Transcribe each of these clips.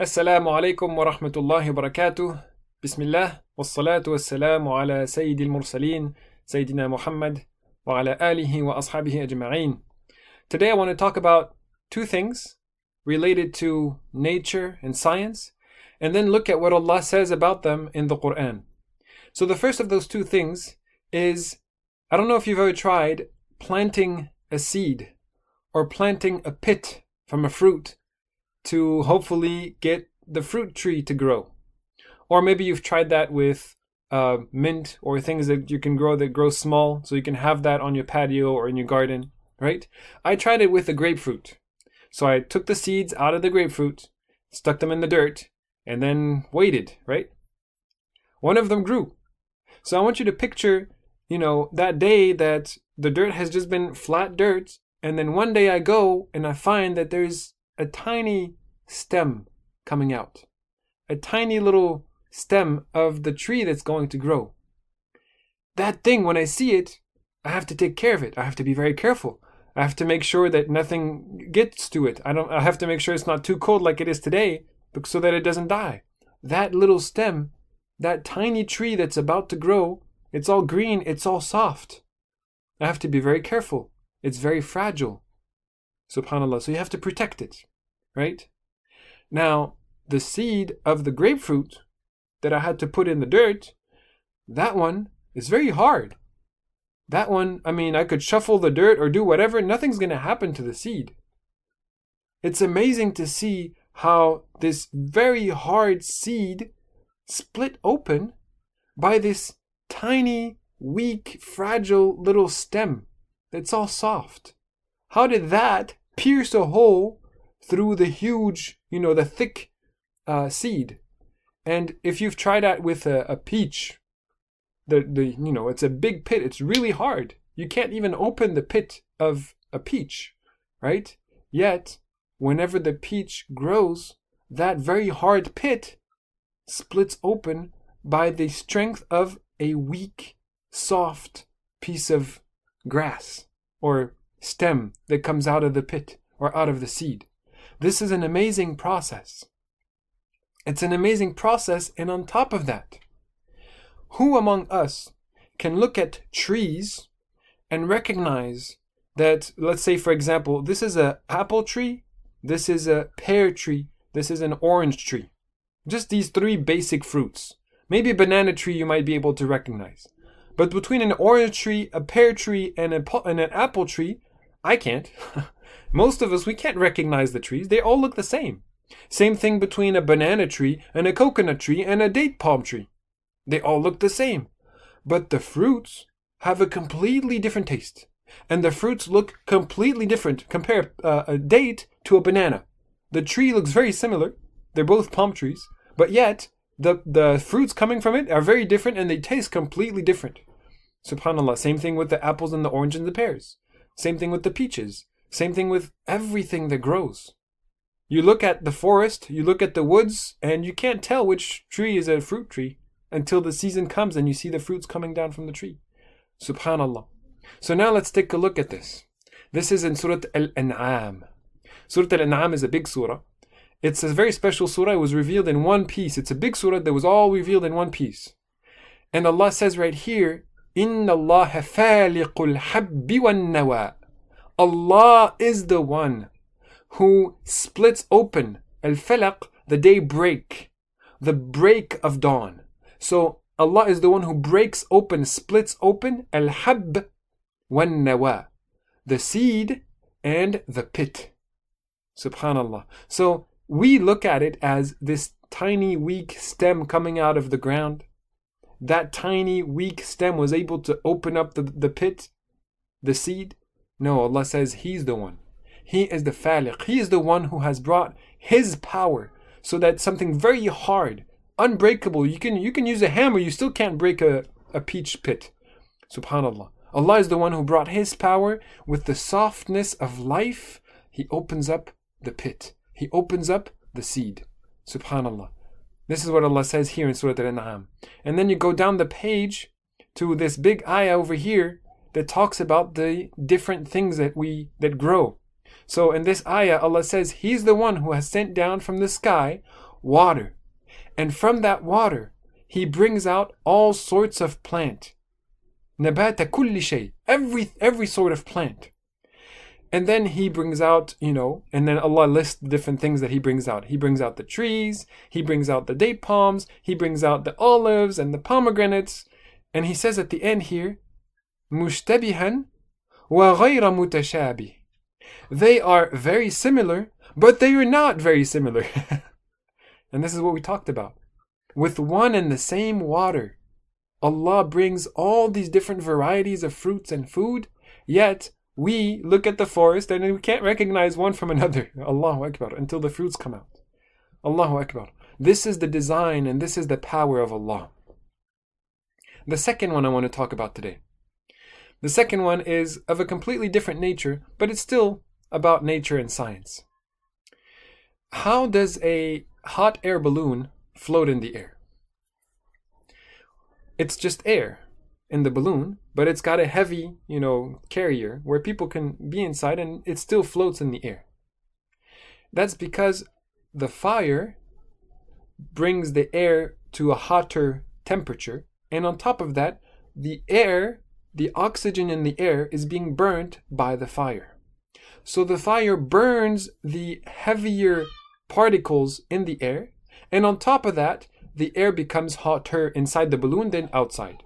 Assalamu alaikum wa rahmatullahi wa barakatuh. Bismillah, wa salatu wa سيد المرسلين سيدنا محمد وعلى آله wa ala wa. Today I want to talk about two things related to nature and science, and then look at what Allah says about them in the Quran. So the first of those two things is I don't know if you've ever tried planting a seed or planting a pit from a fruit to hopefully get the fruit tree to grow. Or maybe you've tried that with uh, mint or things that you can grow that grow small, so you can have that on your patio or in your garden, right? I tried it with a grapefruit. So I took the seeds out of the grapefruit, stuck them in the dirt, and then waited, right? One of them grew. So I want you to picture, you know, that day that the dirt has just been flat dirt, and then one day I go and I find that there's a tiny stem coming out, a tiny little stem of the tree that's going to grow. That thing, when I see it, I have to take care of it. I have to be very careful. I have to make sure that nothing gets to it. I don't. I have to make sure it's not too cold like it is today, so that it doesn't die. That little stem, that tiny tree that's about to grow, it's all green. It's all soft. I have to be very careful. It's very fragile. Subhanallah. So you have to protect it right? Now, the seed of the grapefruit that I had to put in the dirt, that one is very hard. That one, I mean, I could shuffle the dirt or do whatever, nothing's going to happen to the seed. It's amazing to see how this very hard seed split open by this tiny, weak, fragile little stem that's all soft. How did that pierce a hole through the huge, you know, the thick uh, seed. And if you've tried that with a, a peach, the, the you know, it's a big pit. It's really hard. You can't even open the pit of a peach, right? Yet, whenever the peach grows, that very hard pit splits open by the strength of a weak, soft piece of grass or stem that comes out of the pit or out of the seed. This is an amazing process. It's an amazing process, and on top of that, who among us can look at trees and recognize that, let's say, for example, this is an apple tree, this is a pear tree, this is an orange tree. Just these three basic fruits. Maybe a banana tree you might be able to recognize. But between an orange tree, a pear tree, and, a, and an apple tree, I can't. Most of us, we can't recognize the trees. They all look the same. Same thing between a banana tree and a coconut tree and a date palm tree. They all look the same. But the fruits have a completely different taste. And the fruits look completely different. Compare uh, a date to a banana. The tree looks very similar. They're both palm trees. But yet, the, the fruits coming from it are very different and they taste completely different. SubhanAllah. Same thing with the apples and the orange and the pears. Same thing with the peaches. Same thing with everything that grows. You look at the forest, you look at the woods, and you can't tell which tree is a fruit tree until the season comes and you see the fruits coming down from the tree. Subhanallah. So now let's take a look at this. This is in Surah Al-An'am. Surah Al-An'am is a big surah. It's a very special surah. It was revealed in one piece. It's a big surah that was all revealed in one piece. And Allah says right here, Inna Allah faliqul habbi wan nawa. Allah is the one who splits open al the day break, the break of dawn. So Allah is the one who breaks open, splits open al hab nawa, the seed and the pit. Subhanallah. So we look at it as this tiny, weak stem coming out of the ground that tiny weak stem was able to open up the, the pit, the seed, no, Allah says He's the one. He is the Faliq. He is the one who has brought His power so that something very hard, unbreakable, you can you can use a hammer, you still can't break a, a peach pit. Subhanallah. Allah is the one who brought His power with the softness of life. He opens up the pit. He opens up the seed. Subhanallah. This is what Allah says here in Surah Al-An'am. And then you go down the page to this big ayah over here that talks about the different things that we that grow. So in this ayah, Allah says He's the one who has sent down from the sky water. And from that water, He brings out all sorts of plant. Nabata kulli shay. Every, every sort of plant. And then he brings out, you know, and then Allah lists the different things that he brings out. He brings out the trees, he brings out the date palms, he brings out the olives and the pomegranates. And he says at the end here, mushtabihan wa ghayra mutashabi. They are very similar, but they are not very similar. and this is what we talked about. With one and the same water, Allah brings all these different varieties of fruits and food, yet we look at the forest and we can't recognize one from another. Allahu Akbar, until the fruits come out. Allahu Akbar. This is the design and this is the power of Allah. The second one I want to talk about today. The second one is of a completely different nature, but it's still about nature and science. How does a hot air balloon float in the air? It's just air in the balloon, but it's got a heavy, you know, carrier where people can be inside and it still floats in the air. That's because the fire brings the air to a hotter temperature, and on top of that, the air, the oxygen in the air is being burnt by the fire. So the fire burns the heavier particles in the air, and on top of that, the air becomes hotter inside the balloon than outside.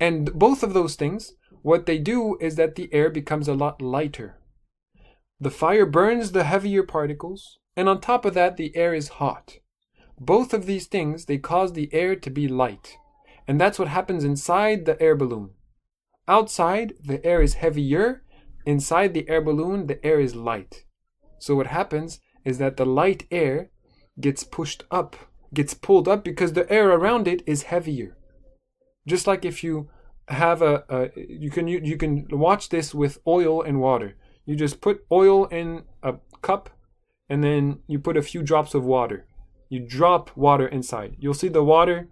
And both of those things, what they do is that the air becomes a lot lighter. The fire burns the heavier particles, and on top of that, the air is hot. Both of these things, they cause the air to be light. And that's what happens inside the air balloon. Outside, the air is heavier. Inside the air balloon, the air is light. So what happens is that the light air gets pushed up, gets pulled up because the air around it is heavier. Just like if you have a, a you can you, you can watch this with oil and water. You just put oil in a cup and then you put a few drops of water. You drop water inside. You'll see the water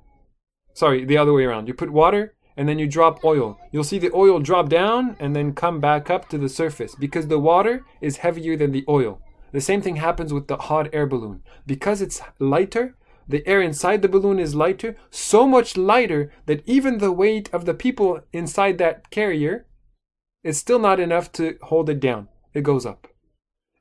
sorry, the other way around. You put water and then you drop oil. You'll see the oil drop down and then come back up to the surface because the water is heavier than the oil. The same thing happens with the hot air balloon. Because it's lighter, the air inside the balloon is lighter, so much lighter that even the weight of the people inside that carrier is still not enough to hold it down. It goes up.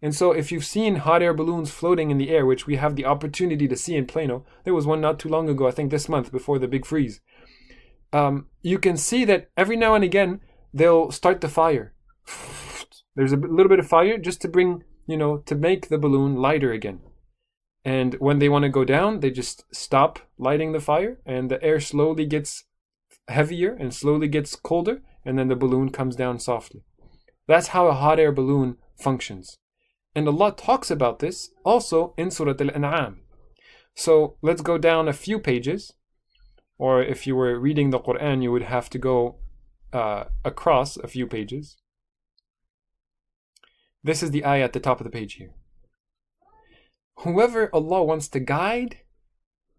And so, if you've seen hot air balloons floating in the air, which we have the opportunity to see in Plano, there was one not too long ago, I think this month before the big freeze. Um, you can see that every now and again they'll start the fire. There's a little bit of fire just to bring, you know, to make the balloon lighter again. And when they want to go down, they just stop lighting the fire, and the air slowly gets heavier and slowly gets colder, and then the balloon comes down softly. That's how a hot air balloon functions. And Allah talks about this also in Surah Al An'am. So let's go down a few pages, or if you were reading the Quran, you would have to go uh, across a few pages. This is the ayah at the top of the page here whoever Allah wants to guide,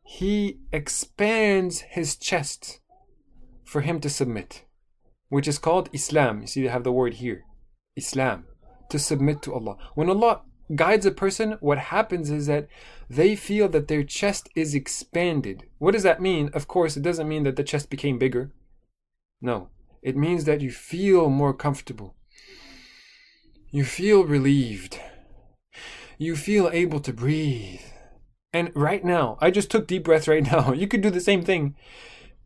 He expands his chest for him to submit, which is called Islam. You see, they have the word here Islam, to submit to Allah. When Allah guides a person, what happens is that they feel that their chest is expanded. What does that mean? Of course, it doesn't mean that the chest became bigger. No, it means that you feel more comfortable. You feel relieved you feel able to breathe. And right now, I just took deep breaths right now. You could do the same thing.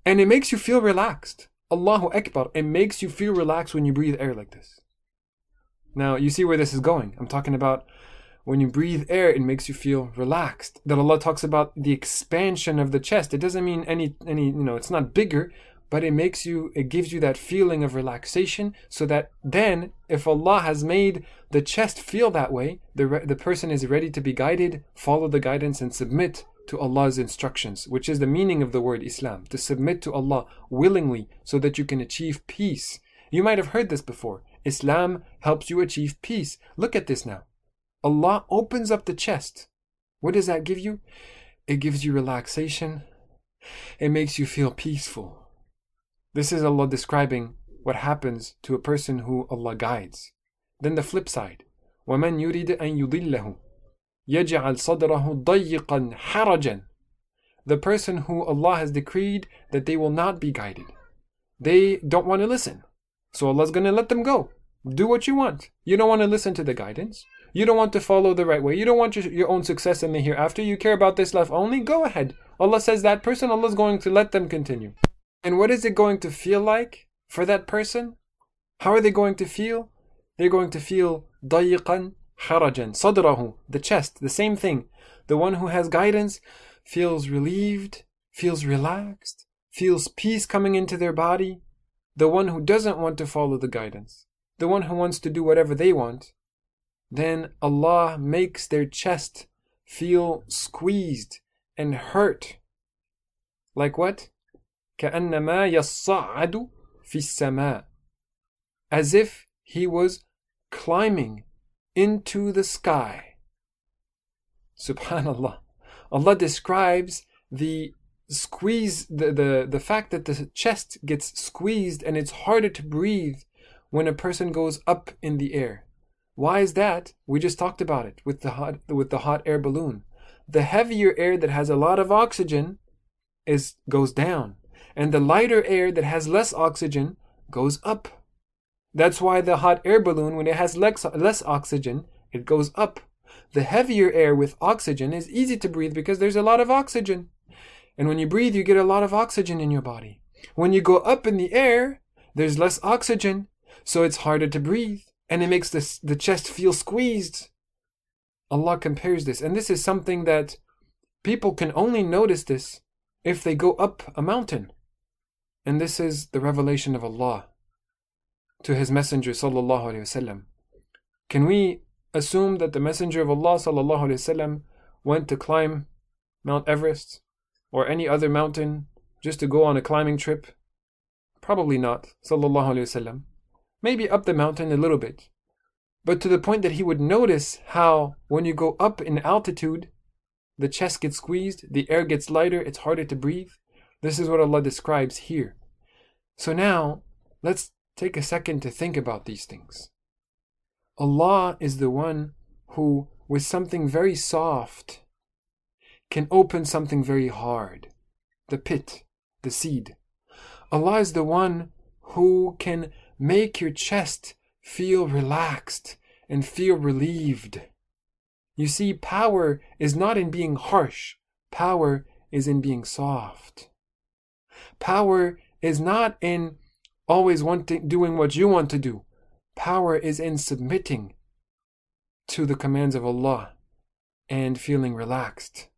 And it makes you feel relaxed. Allahu Akbar. It makes you feel relaxed when you breathe air like this. Now, you see where this is going. I'm talking about when you breathe air, it makes you feel relaxed. That Allah talks about the expansion of the chest. It doesn't mean any, any, you know, it's not bigger, but it makes you it gives you that feeling of relaxation so that then if allah has made the chest feel that way the, the person is ready to be guided follow the guidance and submit to allah's instructions which is the meaning of the word islam to submit to allah willingly so that you can achieve peace. You might have heard this before. Islam helps you achieve peace. Look at this now. Allah opens up the chest. What does that give you? It gives you relaxation. It makes you feel peaceful this is Allah describing what happens to a person who Allah guides. Then the flip side. ومن يريد أن يضله يجعل صدره ضيقا حرجا the person who Allah has decreed that they will not be guided. They don't want to listen. So Allah's going to let them go. Do what you want. You don't want to listen to the guidance. You don't want to follow the right way. You don't want your, your own success in the hereafter. You care about this life only. Go ahead. Allah says that person, Allah is going to let them continue. And what is it going to feel like for that person? How are they going to feel? They're going to feel ضيقا harajan, صدره, the chest, the same thing. The one who has guidance feels relieved, feels relaxed, feels peace coming into their body. The one who doesn't want to follow the guidance, the one who wants to do whatever they want, then Allah makes their chest feel squeezed and hurt. Like what? كأنما يصعد في السماء as if he was climbing into the sky. Subhanallah. Allah describes the squeeze, the, the, the fact that the chest gets squeezed and it's harder to breathe when a person goes up in the air. Why is that? We just talked about it with the hot, with the hot air balloon. The heavier air that has a lot of oxygen is goes down, and the lighter air that has less oxygen goes up. That's why the hot air balloon, when it has less, less oxygen, it goes up. The heavier air with oxygen is easy to breathe because there's a lot of oxygen. And when you breathe, you get a lot of oxygen in your body. When you go up in the air, there's less oxygen, so it's harder to breathe, and it makes the the chest feel squeezed. Allah compares this, and this is something that people can only notice this if they go up a mountain. And this is the revelation of Allah to His Messenger sallallahu alaihi wasallam. Can we assume that the Messenger of Allah sallallahu alaihi wasallam went to climb Mount Everest or any other mountain just to go on a climbing trip? Probably not, sallallahu alaihi wasallam. Maybe up the mountain a little bit, but to the point that he would notice how when you go up in altitude, the chest gets squeezed, the air gets lighter, it's harder to breathe. This is what Allah describes here. So now, let's take a second to think about these things. Allah is the one who, with something very soft, can open something very hard the pit, the seed. Allah is the one who can make your chest feel relaxed and feel relieved. You see, power is not in being harsh, power is in being soft. Power is not in always wanting doing what you want to do. Power is in submitting to the commands of Allah and feeling relaxed.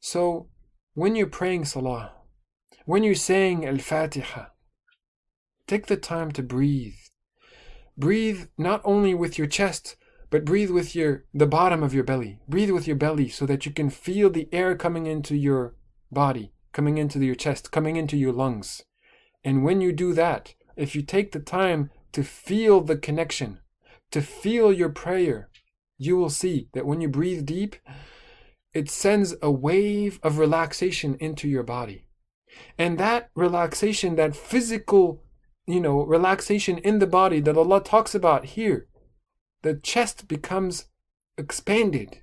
So, when you're praying Salah, when you're saying Al Fatiha, take the time to breathe. Breathe not only with your chest, but breathe with your the bottom of your belly. Breathe with your belly so that you can feel the air coming into your body, coming into your chest, coming into your lungs. And when you do that, if you take the time to feel the connection, to feel your prayer, you will see that when you breathe deep, it sends a wave of relaxation into your body. And that relaxation, that physical, you know, relaxation in the body that Allah talks about here, the chest becomes expanded,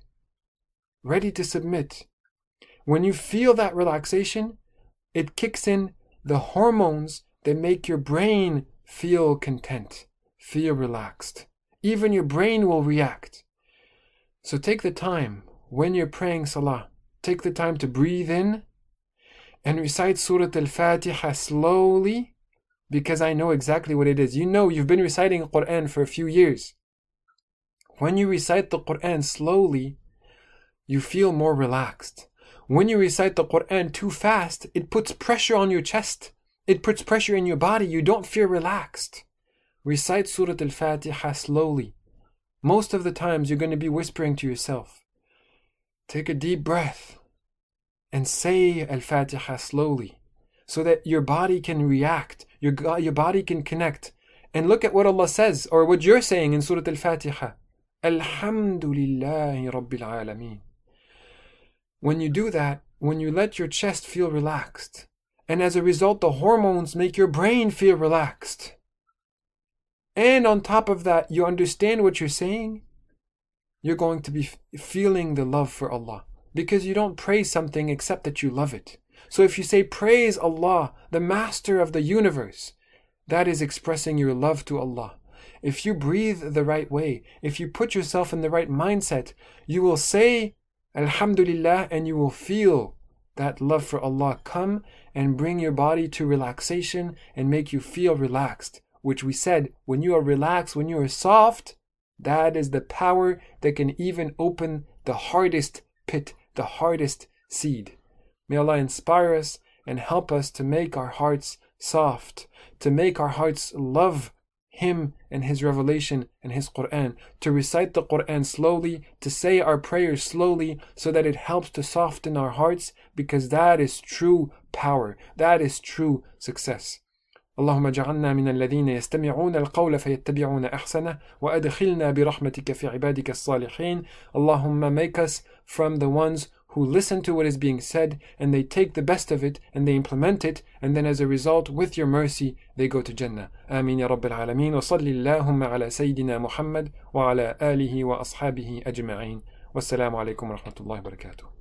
ready to submit. When you feel that relaxation, it kicks in the hormones that make your brain feel content, feel relaxed. Even your brain will react. So take the time when you're praying Salah, take the time to breathe in and recite Surah Al Fatiha slowly because I know exactly what it is. You know, you've been reciting Quran for a few years. When you recite the Quran slowly, you feel more relaxed. When you recite the Quran too fast, it puts pressure on your chest. It puts pressure in your body. You don't feel relaxed. Recite Surah Al Fatiha slowly. Most of the times, you're going to be whispering to yourself. Take a deep breath and say Al Fatiha slowly so that your body can react, your, your body can connect. And look at what Allah says, or what you're saying in Surah Al Fatiha. Alhamdulillahi Rabbil Alameen. When you do that, when you let your chest feel relaxed, and as a result, the hormones make your brain feel relaxed. And on top of that, you understand what you're saying, you're going to be feeling the love for Allah because you don't praise something except that you love it. So if you say, Praise Allah, the Master of the universe, that is expressing your love to Allah. If you breathe the right way, if you put yourself in the right mindset, you will say, Alhamdulillah, and you will feel that love for Allah come and bring your body to relaxation and make you feel relaxed. Which we said, when you are relaxed, when you are soft, that is the power that can even open the hardest pit, the hardest seed. May Allah inspire us and help us to make our hearts soft, to make our hearts love Him and His revelation and His Quran, to recite the Quran slowly, to say our prayers slowly so that it helps to soften our hearts because that is true power, that is true success. اللهم اجعلنا من الذين يستمعون القول فيتبعون أحسنه وأدخلنا برحمتك في عبادك الصالحين اللهم make us from the ones who listen to what is being said and they take the best of it and they implement it and then as a result with your mercy they go to Jannah. Amin ya Rabbil alamin. wa salli Allahumma ala Sayyidina Muhammad wa ala alihi wa ashabihi ajma'in. Wassalamu alaikum wa rahmatullahi wa barakatuh.